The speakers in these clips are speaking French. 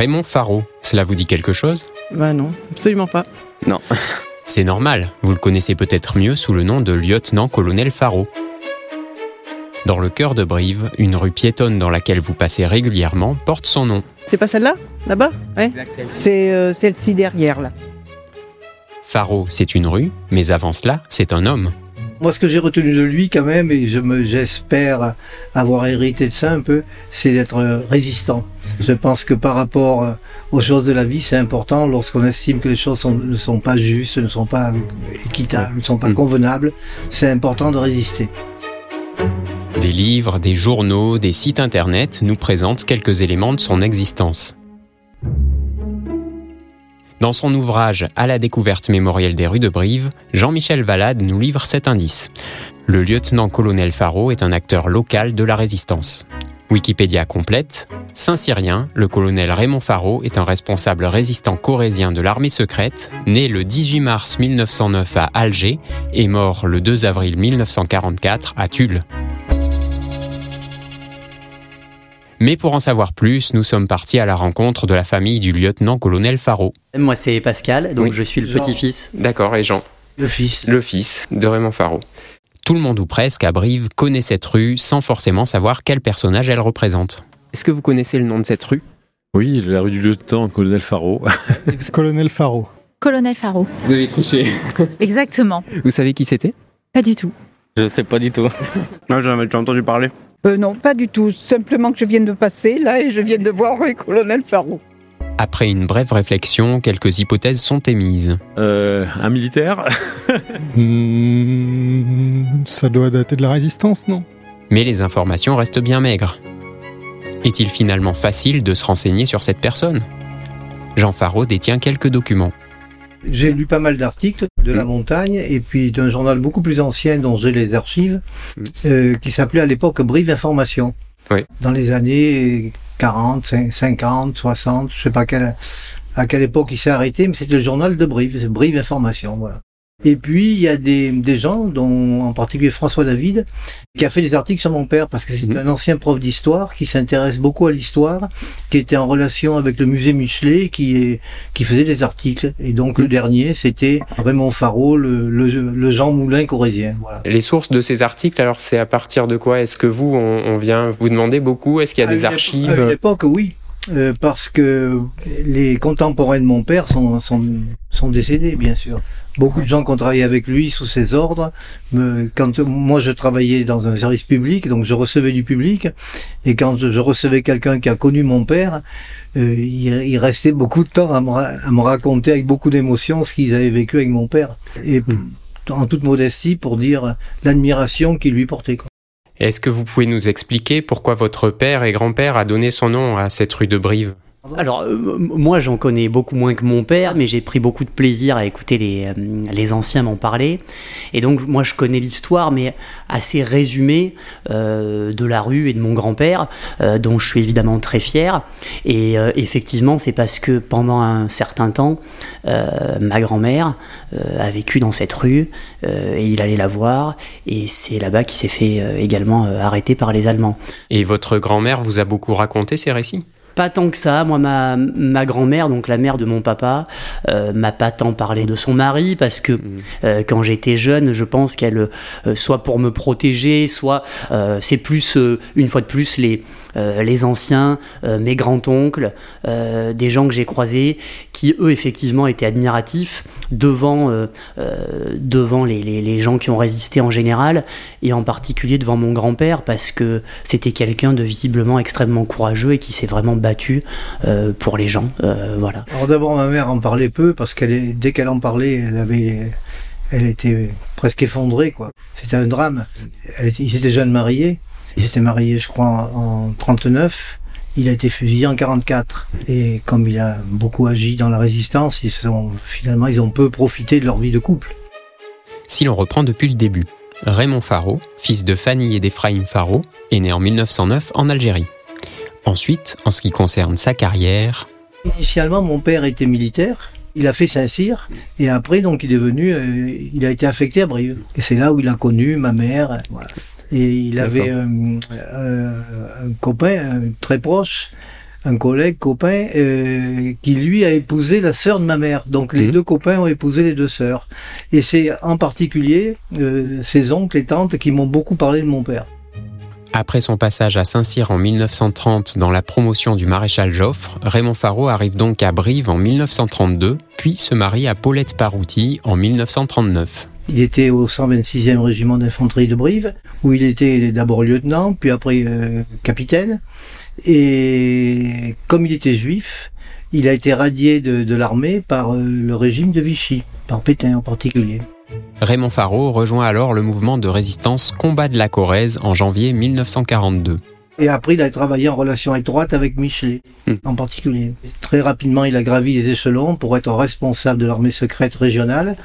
Raymond Faro, cela vous dit quelque chose? Bah non, absolument pas. Non. C'est normal, vous le connaissez peut-être mieux sous le nom de lieutenant-colonel Faro. Dans le cœur de Brive, une rue piétonne dans laquelle vous passez régulièrement porte son nom. C'est pas celle-là? Là-bas? Ouais. C'est euh, celle-ci derrière, là. Faro, c'est une rue, mais avant cela, c'est un homme. Moi, ce que j'ai retenu de lui, quand même, et je me, j'espère avoir hérité de ça un peu, c'est d'être résistant. Je pense que par rapport euh, aux choses de la vie, c'est important lorsqu'on estime que les choses sont- ne sont pas justes, ne sont pas équitables, ne sont pas Mm. convenables. C'est important de résister. Des livres, des journaux, des sites internet nous présentent quelques éléments de son existence. Dans son ouvrage À la découverte mémorielle des rues de Brive, Jean-Michel Valade nous livre cet indice. Le lieutenant-colonel Faro est un acteur local de la résistance. Wikipédia complète. Saint-Cyrien, le colonel Raymond Faro est un responsable résistant corésien de l'armée secrète, né le 18 mars 1909 à Alger et mort le 2 avril 1944 à Tulle. Mais pour en savoir plus, nous sommes partis à la rencontre de la famille du lieutenant-colonel Faro. Moi, c'est Pascal, donc Oui. je suis le petit-fils. D'accord, et Jean, Le fils. le fils de Raymond Faro. Tout le monde ou presque à Brive connaît cette rue sans forcément savoir quel personnage elle représente. Est-ce que vous connaissez le nom de cette rue? Oui, la rue du lieutenant colonel Faro. Colonel Faro. Colonel Faro. Vous avez triché. Exactement. Vous savez qui c'était? Pas du tout. Je sais pas du tout. Non, j'en avais déjà entendu parler. Euh, non, pas du tout. Simplement que je viens de passer, là, et je viens de voir le colonel Faro. Après une brève réflexion, quelques hypothèses sont émises. Euh, un militaire? Hmm, ça doit dater de la résistance, non? Mais les informations restent bien maigres. Est-il finalement facile de se renseigner sur cette personne? Jean Faro détient quelques documents. J'ai lu pas mal d'articles de la montagne et puis d'un journal beaucoup plus ancien dont j'ai les archives, Mm. euh, qui s'appelait à l'époque Brive Information. Oui. Dans les années 40, cin- 50, 60, je sais pas quelle, à quelle époque il s'est arrêté, mais c'était le journal de Brive, c'est Brive Information, voilà. Et puis, il y a des, des gens, dont en particulier François David, qui a fait des articles sur mon père, parce que c'est Mhm. un ancien prof d'histoire qui s'intéresse beaucoup à l'histoire, qui était en relation avec le musée Michelet, qui, est, qui faisait des articles. Et donc, le dernier, c'était Raymond Faro, le, le, le Jean Moulin corésien. Voilà. Les sources de ces articles, alors c'est à partir de quoi? Est-ce que vous, on, on vient vous demander beaucoup? Est-ce qu'il y a À des archives? À une époque, oui. Euh, parce que les contemporains de mon père sont, sont, sont décédés, bien sûr. Beaucoup de gens qui ont travaillé avec lui sous ses ordres. Me, quand moi je travaillais dans un service public, donc je recevais du public, et quand je, je recevais quelqu'un qui a connu mon père, euh, il, il restait beaucoup de temps à me, ra- à me raconter avec beaucoup d'émotion ce qu'ils avaient vécu avec mon père. Et en toute modestie pour dire l'admiration qu'il lui portait. quoi. Est-ce que vous pouvez nous expliquer pourquoi votre père et grand-père a donné son nom à cette rue de Brive? Alors, euh, moi, j'en connais beaucoup moins que mon père, mais j'ai pris beaucoup de plaisir à écouter les, euh, les anciens m'en parler. Et donc, moi, je connais l'histoire, mais assez résumée euh, de la rue et de mon grand-père, euh, dont je suis évidemment très fier. Et euh, effectivement, c'est parce que pendant un certain temps, euh, ma grand-mère euh, a vécu dans cette rue, euh, et il allait la voir, et c'est là-bas qu'il s'est fait euh, également euh, arrêter par les Allemands. Et votre grand-mère vous a beaucoup raconté ces récits? Pas tant que ça. Moi, ma, ma grand-mère, donc la mère de mon papa, euh, m'a pas tant parlé de son mari parce que euh, quand j'étais jeune, je pense qu'elle, euh, soit pour me protéger, soit c'est plus, une fois de plus, les, euh, les anciens, euh, mes grands-oncles, euh, des gens que j'ai croisés qui, eux, effectivement, étaient admiratifs devant, devant les, les- gens qui ont résisté en général, et en particulier devant mon grand-père, parce que c'était quelqu'un de visiblement extrêmement courageux et qui s'est vraiment battu pour les gens. voilà. Alors d'abord, ma mère en parlait peu parce qu'elle, dès qu'elle en parlait, elle avait, elle était presque effondrée, quoi. C'était un drame. Était, ils étaient jeunes mariés. Ils étaient mariés, je crois, en, en 39. Il a été fusillé en 44. Et comme il a beaucoup agi dans la résistance, ils sont, finalement, ils ont peu profité de leur vie de couple. Si l'on reprend depuis le début, Raymond Faro, fils de Fanny et d'Ephraïm Faro, est né en 1909 en Algérie. Ensuite, en ce qui concerne sa carrière, Initialement, mon père était militaire. Il a fait Saint-Cyr et après, donc, il est venu, euh, il a été affecté à Brive. Et c'est là où il a connu ma mère. Voilà. Et il avait euh, euh, un copain très proche, un collègue, copain, euh, qui lui a épousé la sœur de ma mère. Donc les Mhm. deux copains ont épousé les deux sœurs. Et c'est en particulier euh, ses oncles et tantes qui m'ont beaucoup parlé de mon père. Après son passage à Saint-Cyr en 1930 dans la promotion du maréchal Joffre, Raymond Faro arrive donc à Brive en 1932, puis se marie à Paulette Parouti en 1939. Il était au 126e régiment d'infanterie de Brive, où il était d'abord lieutenant, puis après euh, capitaine. Et comme il était juif, il a été radié de, de l'armée par euh, le régime de Vichy, par Pétain en particulier. Raymond Faro rejoint alors le mouvement de résistance Combat de la Corrèze en janvier 1942. Et après, il a travaillé en relation étroite avec Michelet, Hmm. en particulier. Très rapidement, il a gravi les échelons pour être responsable de l'armée secrète régionale.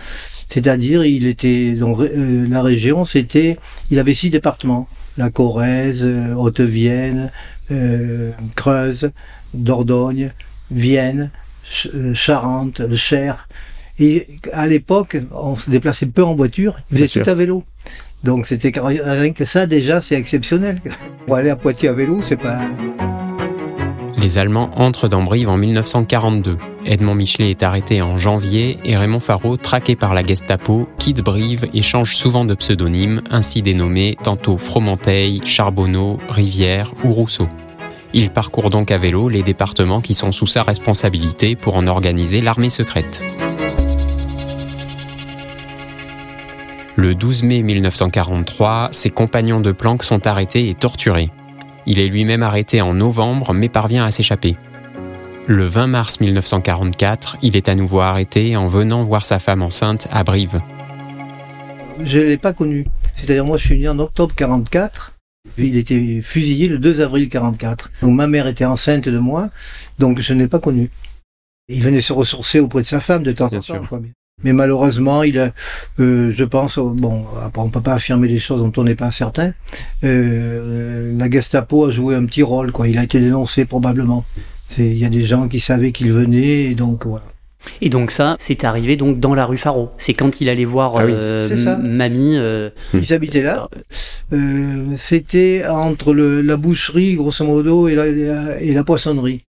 C'est-à-dire, il était donc euh, la région, c'était, il avait six départements la Corrèze, euh, Haute-Vienne, euh, Creuse, Dordogne, Vienne, Ch- euh, Charente, le Cher. Et à l'époque, on se déplaçait peu en voiture, il faisait tout à vélo. Donc c'était rien que ça déjà, c'est exceptionnel. Pour aller à Poitiers à vélo, c'est pas. Les Allemands entrent dans Brive en 1942. Edmond Michelet est arrêté en janvier et Raymond Faro, traqué par la Gestapo, quitte Brive et change souvent de pseudonyme, ainsi dénommé tantôt Fromenteil, Charbonneau, Rivière ou Rousseau. Il parcourt donc à vélo les départements qui sont sous sa responsabilité pour en organiser l'armée secrète. Le 12 mai 1943, ses compagnons de planque sont arrêtés et torturés. Il est lui-même arrêté en novembre mais parvient à s'échapper. Le 20 mars 1944, il est à nouveau arrêté en venant voir sa femme enceinte à Brive. Je l'ai pas connu. C'est-à-dire moi, je suis né en octobre 44. Il était fusillé le 2 avril 44. Donc ma mère était enceinte de moi, donc je ne l'ai pas connu. Il venait se ressourcer auprès de sa femme de temps Bien en temps. sûr. Mais malheureusement, il a, euh, je pense, euh, bon, après on peut pas affirmer des choses dont on n'est pas certain. Euh, la Gestapo a joué un petit rôle, quoi. Il a été dénoncé probablement. C'est- Il y a des gens qui savaient qu'il venait, et donc voilà. Et donc ça, c'est arrivé donc dans la rue Faro. C'est quand il allait voir Ah oui, euh, mamie. euh, Ils habitaient là. Euh, C'était entre le- la boucherie, grosso modo, et la- et la poissonnerie.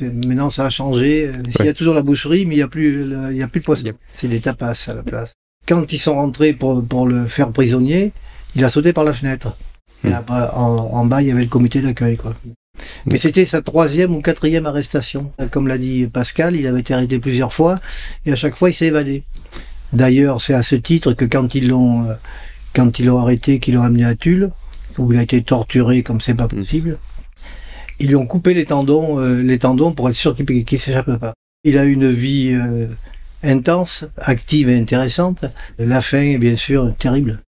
Maintenant, ça a changé. Il y a toujours la boucherie, mais il n'y a plus, il y a plus de poisson. C'est des tapas à la place. Quand ils sont rentrés pour, pour le faire prisonnier, il a sauté par la fenêtre. Et Hmm. après, en, en bas, il y avait le comité d'accueil, quoi. Mais c'était sa troisième ou quatrième arrestation. Comme l'a dit Pascal, il avait été arrêté plusieurs fois et à chaque fois il s'est évadé. D'ailleurs, c'est à ce titre que quand ils l'ont euh, quand ils l'ont arrêté, qu'ils l'ont amené à Tulle, où il a été torturé comme c'est pas possible, ils lui ont coupé les tendons, euh, les tendons pour être sûr qu'il ne s'échappe pas. Il a une vie euh, intense, active et intéressante. La fin est bien sûr terrible.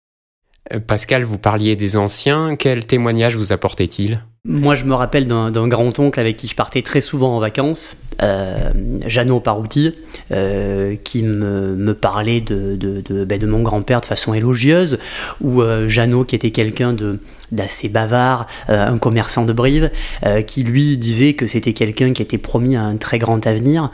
Euh, Pascal, vous parliez des anciens, quel témoignage vous apportait-il? Moi, je me rappelle d'un grand-oncle avec qui je partais très souvent en vacances, euh, Jeannot Parouti, euh, qui me, parlait ben, de mon grand-père de façon élogieuse, ou euh, Jeannot, qui était quelqu'un de d'assez bavard, euh, un commerçant de Brive, qui lui disait que c'était quelqu'un qui était promis à un très grand avenir,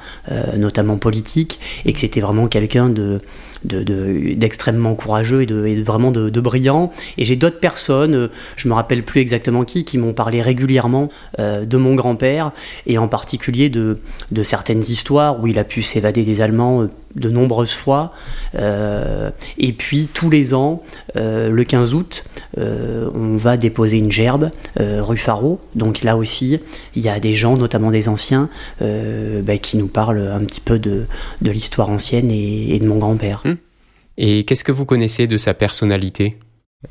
notamment politique, et que c'était vraiment quelqu'un de de- de- d'extrêmement courageux et, de, et vraiment de, de brillant. Et j'ai d'autres personnes, euh, je me rappelle plus exactement qui, qui m'ont parlé régulièrement euh, de mon grand-père et en particulier de, de certaines histoires où il a pu s'évader des Allemands euh, de nombreuses fois. Euh, et puis tous les ans, euh, le 15 août, euh, on va déposer une gerbe euh, rue Faro. Donc là aussi, il y a des gens, notamment des anciens, euh, bah, qui nous parlent un petit peu de, de l'histoire ancienne et, et de mon grand-père. Et qu'est-ce que vous connaissez de sa personnalité?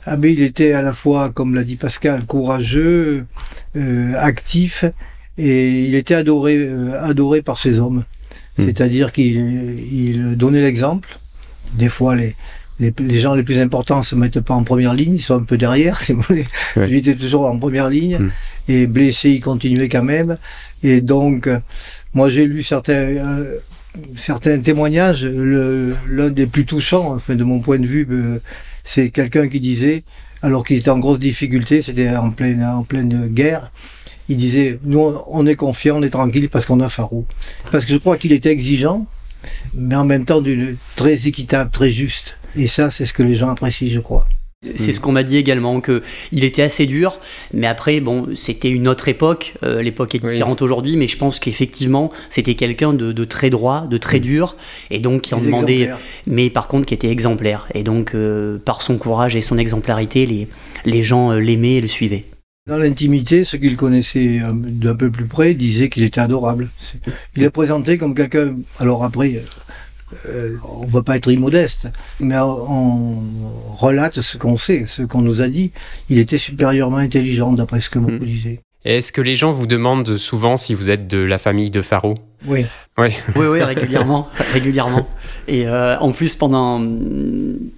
Ah mais il était à la fois, comme l'a dit Pascal, courageux, euh, actif, et il était adoré, euh, adoré par ses hommes. Hmm. C'est-à-dire qu'il il donnait l'exemple. Des fois, les, les, les gens les plus importants se mettent pas en première ligne, ils sont un peu derrière, si vous voulez. Ouais. Lui était toujours en première ligne, Hmm. et blessé, il continuait quand même. Et donc, moi j'ai lu certains, euh, certains témoignages. L'un des plus touchants, enfin, de mon point de vue, euh, c'est quelqu'un qui disait, alors qu'il était en grosse difficulté, c'était en pleine, en pleine guerre, il disait, nous on- est confiant, on est tranquille parce qu'on a Farou. Parce que je crois qu'il était exigeant, mais en même temps d'une très équitable, très juste. Et ça, c'est ce que les gens apprécient, je crois. C'est Mm. ce qu'on m'a dit également, que il était assez dur, mais après, bon, c'était une autre époque. euh, L'époque est Oui. différente aujourd'hui, mais je pense qu'effectivement, c'était quelqu'un de, de très droit, de très dur, et donc qui en demandait, mais par contre qui était exemplaire. Et donc, euh, par son courage et son exemplarité, les, les gens euh, l'aimaient et le suivaient. Dans l'intimité, ceux qui le connaissaient euh, d'un peu plus près disaient qu'il était adorable. Il est présenté comme quelqu'un. Alors après, euh, euh, on ne va pas être immodeste, mais on relate ce qu'on sait, ce qu'on nous a dit. Il était supérieurement intelligent, d'après ce que vous disiez. Et Est-ce que les gens vous demandent souvent si vous êtes de la famille de Faro? Oui. Oui. Oui, oui, régulièrement, régulièrement. Et euh, en plus, pendant,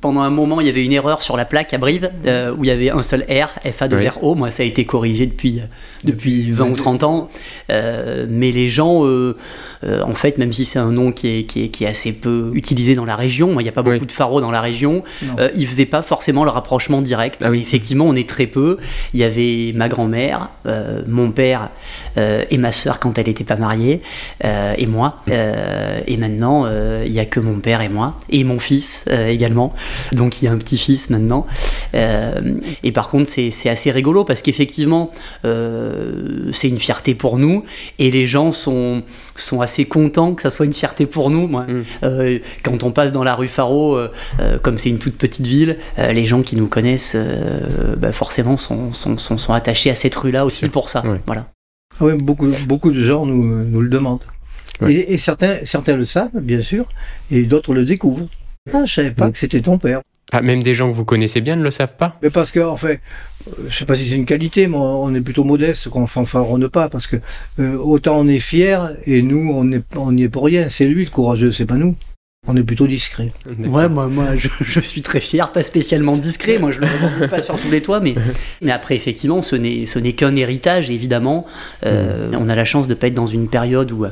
pendant un moment, il y avait une erreur sur la plaque à Brive, euh, où il y avait un seul R, FA2RO. Moi, ça a été corrigé depuis, depuis 20 ou 30 ans. Euh, mais les gens, euh, euh, en fait, même si c'est un nom qui est, qui, est, qui est assez peu utilisé dans la région, moi, il n'y a pas beaucoup Oui. de Faro dans la région, euh, ils faisaient pas forcément le rapprochement direct. Ah oui. Effectivement, on est très peu. Il y avait ma grand-mère, euh, mon père euh, et ma sœur quand elle n'était pas mariée, euh, et moi. Euh, et maintenant, euh, il n'y a que mon père et moi, et mon fils euh, également. Donc il y a un petit-fils maintenant. Euh, et par contre, c'est assez rigolo parce qu'effectivement, euh, c'est une fierté pour nous, et les gens sont, sont assez contents que ça soit une fierté pour nous. Moi, Mm. euh, quand on passe dans la rue Faro, comme c'est une toute petite ville, euh, les gens qui nous connaissent, euh, bah, forcément, sont, sont, sont, sont attachés à cette rue-là aussi pour ça. Voilà. Ah ouais, beaucoup, beaucoup de gens nous, nous le demandent. Et, et certains, certains le savent, bien sûr, et d'autres le découvrent. Ah, je savais pas Mm. que c'était ton père. Ah, même des gens que vous connaissez bien ne le savent pas Mais parce que, en fait, euh, je sais pas si c'est une qualité, mais on est plutôt modeste, qu'on fanfaronne pas, parce que euh, autant on est fier, et nous, on est- on n'y est pour rien. C'est lui le courageux, c'est pas nous. On est plutôt discret. Ouais, moi, moi je, je suis très fier, pas spécialement discret, moi je le revendique pas sur tous les toits, mais, mais après, effectivement, ce n'est, ce n'est qu'un héritage, évidemment. Euh, On a la chance de pas être dans une période où,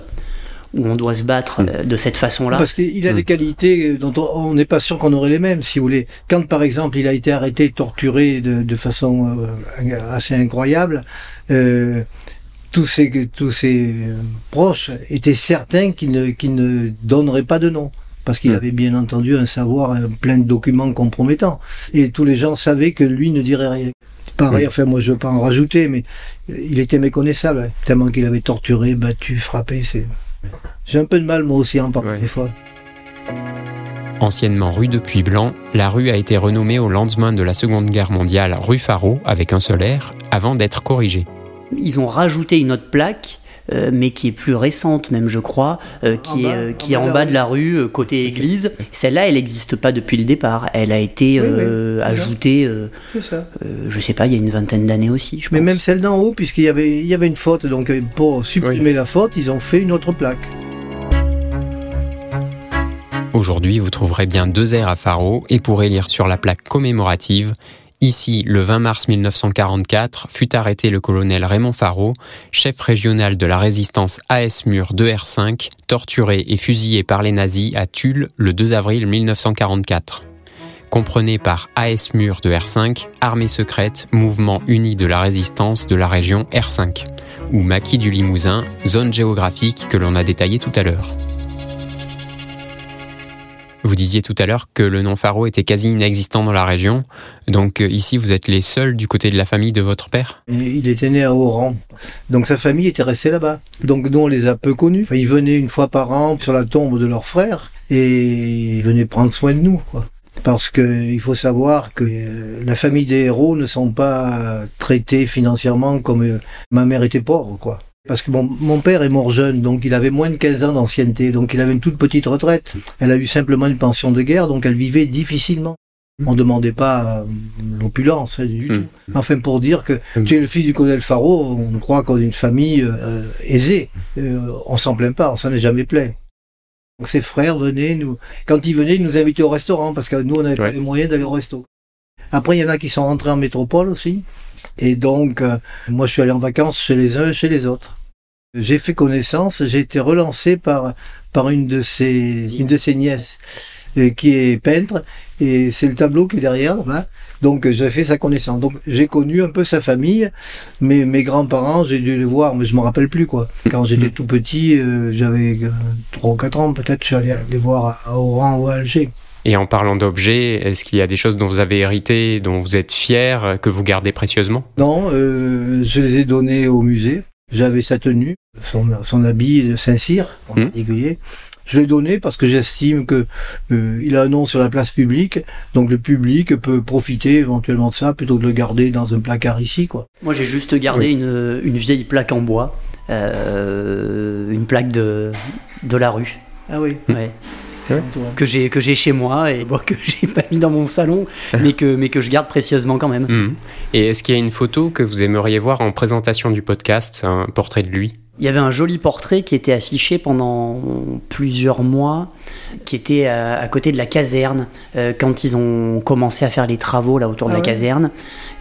où on doit se battre euh, de cette façon-là. Parce qu'il a Mm. des qualités dont on n'est pas sûr qu'on aurait les mêmes, si vous voulez. Quand, par exemple, il a été arrêté, torturé de, de façon euh, assez incroyable, euh, tous ses, tous ses proches étaient certains qu'il ne, qu'il ne donnerait pas de nom. Parce qu'il Mm. avait bien entendu un savoir, plein de documents compromettants. Et tous les gens savaient que lui ne dirait rien. Pareil, Mm. enfin moi je veux pas en rajouter, mais il était méconnaissable, hein, tellement qu'il avait torturé, battu, frappé. C'est... J'ai un peu de mal moi aussi à en parler Ouais. des fois. Anciennement rue de Puy-Blanc, la rue a été renommée au lendemain de la Seconde Guerre mondiale rue Faro avec un seul R avant d'être corrigée. Ils ont rajouté une autre plaque. euh, mais qui est plus récente même je crois, euh, qui, En est, bas, euh, en qui est bas en de la bas rue. de la rue, euh, côté église. Celle-là, elle n'existe pas depuis le départ. Elle a été Oui, oui, euh, ajoutée, euh, ça. euh, je sais pas, il y a une vingtaine d'années aussi, je Mais pense. même celle d'en haut, puisqu'il y avait, il y avait une faute, donc pour supprimer la faute, ils ont fait une autre plaque. Aujourd'hui, vous trouverez bien deux R à Faro et pourrez lire sur la plaque commémorative Ici, le 20 mars 1944, fut arrêté le colonel Raymond Faro, chef régional de la résistance AS Mur 2R5, torturé et fusillé par les nazis à Tulle le 2 avril 1944. Comprenez par AS Mur de R5, Armée secrète, Mouvement uni de la résistance de la région R5, ou Maquis du Limousin, zone géographique que l'on a détaillée tout à l'heure. Vous disiez tout à l'heure que le nom Faro était quasi inexistant dans la région, donc euh, ici vous êtes les seuls du côté de la famille de votre père? Il était né à Oran. Donc sa famille était restée là-bas. Donc nous, on les a peu connus. Enfin, ils venaient une fois par an sur la tombe de leur frère et ils venaient prendre soin de nous, quoi. Parce que il faut savoir que euh, la famille des héros ne sont pas traités financièrement comme euh, ma mère était pauvre, quoi. Parce que bon, mon père est mort jeune, donc il avait moins de 15 ans d'ancienneté, donc il avait une toute petite retraite. Elle a eu simplement une pension de guerre, donc elle vivait difficilement. On demandait pas euh, l'opulence hein, du Mm. tout. Enfin, pour dire que Mm. tu es le fils du colonel Faro, on croit qu'on est une famille euh, aisée. Euh, on s'en plaint pas, on s'en est jamais plaint. Donc ses frères venaient, nous, quand ils venaient, ils nous invitaient au restaurant, parce que nous, on n'avait pas les moyens d'aller au resto. Après, il y en a qui sont rentrés en métropole aussi. Et donc, euh, moi, je suis allé en vacances chez les uns et chez les autres. J'ai fait connaissance, j'ai été relancé par, une de ses, nièces, euh, qui est peintre, et c'est le tableau qui est derrière, là. Donc, j'ai fait sa connaissance. Donc, j'ai connu un peu sa famille, mais mes grands-parents, j'ai dû les voir, mais je me rappelle plus, quoi. Quand j'étais tout petit, euh, j'avais euh, 3 ou 4 ans, peut-être, je suis allé les voir à Oran ou à Alger. Et en parlant d'objets, est-ce qu'il y a des choses dont vous avez hérité, dont vous êtes fier, que vous gardez précieusement? Non, euh, je les ai donnés au musée. J'avais sa tenue, son, son habit de Saint-Cyr en Hmm. particulier. Je l'ai donné parce que j'estime que euh, il a un nom sur la place publique, donc le public peut profiter éventuellement de ça plutôt que de le garder dans un placard ici, quoi. Moi, j'ai juste gardé une, une vieille plaque en bois, euh, une plaque de, de la rue. Ah oui. Ouais. Ouais. Que j'ai que j'ai chez moi et bon, que j'ai pas mis dans mon salon, mais que mais que je garde précieusement quand même. Mhm. Et est-ce qu'il y a une photo que vous aimeriez voir en présentation du podcast, un portrait de lui? Il y avait un joli portrait qui était affiché pendant plusieurs mois, qui était à, à côté de la caserne, euh, quand ils ont commencé à faire les travaux là autour de Ah la ouais. caserne.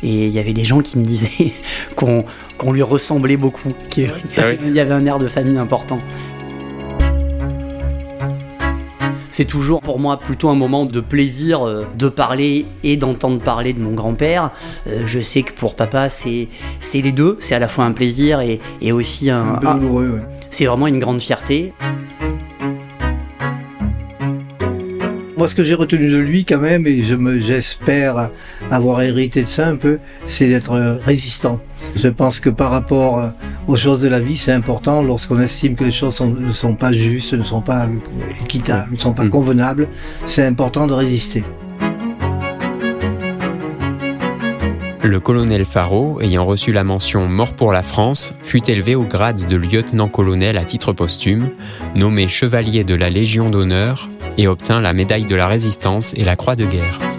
Et il y avait des gens qui me disaient qu'on qu'on lui ressemblait beaucoup, qu'il Ah y avait un air de famille important. C'est toujours pour moi plutôt un moment de plaisir euh, de parler et d'entendre parler de mon grand-père. Euh, je sais que pour papa, c'est c'est les deux. C'est à la fois un plaisir et, et aussi un, ouais. c'est vraiment une grande fierté. Moi, ce que j'ai retenu de lui, quand même, et je me, j'espère avoir hérité de ça un peu, c'est d'être résistant. Je pense que par rapport euh, aux choses de la vie, c'est important lorsqu'on estime que les choses sont- ne sont pas justes, ne sont pas équitables, ne sont pas Mm. convenables. C'est important de résister. Le colonel Faro, ayant reçu la mention Mort pour la France, fut élevé au grade de lieutenant-colonel à titre posthume, nommé chevalier de la Légion d'honneur et obtint la médaille de la Résistance et la Croix de guerre.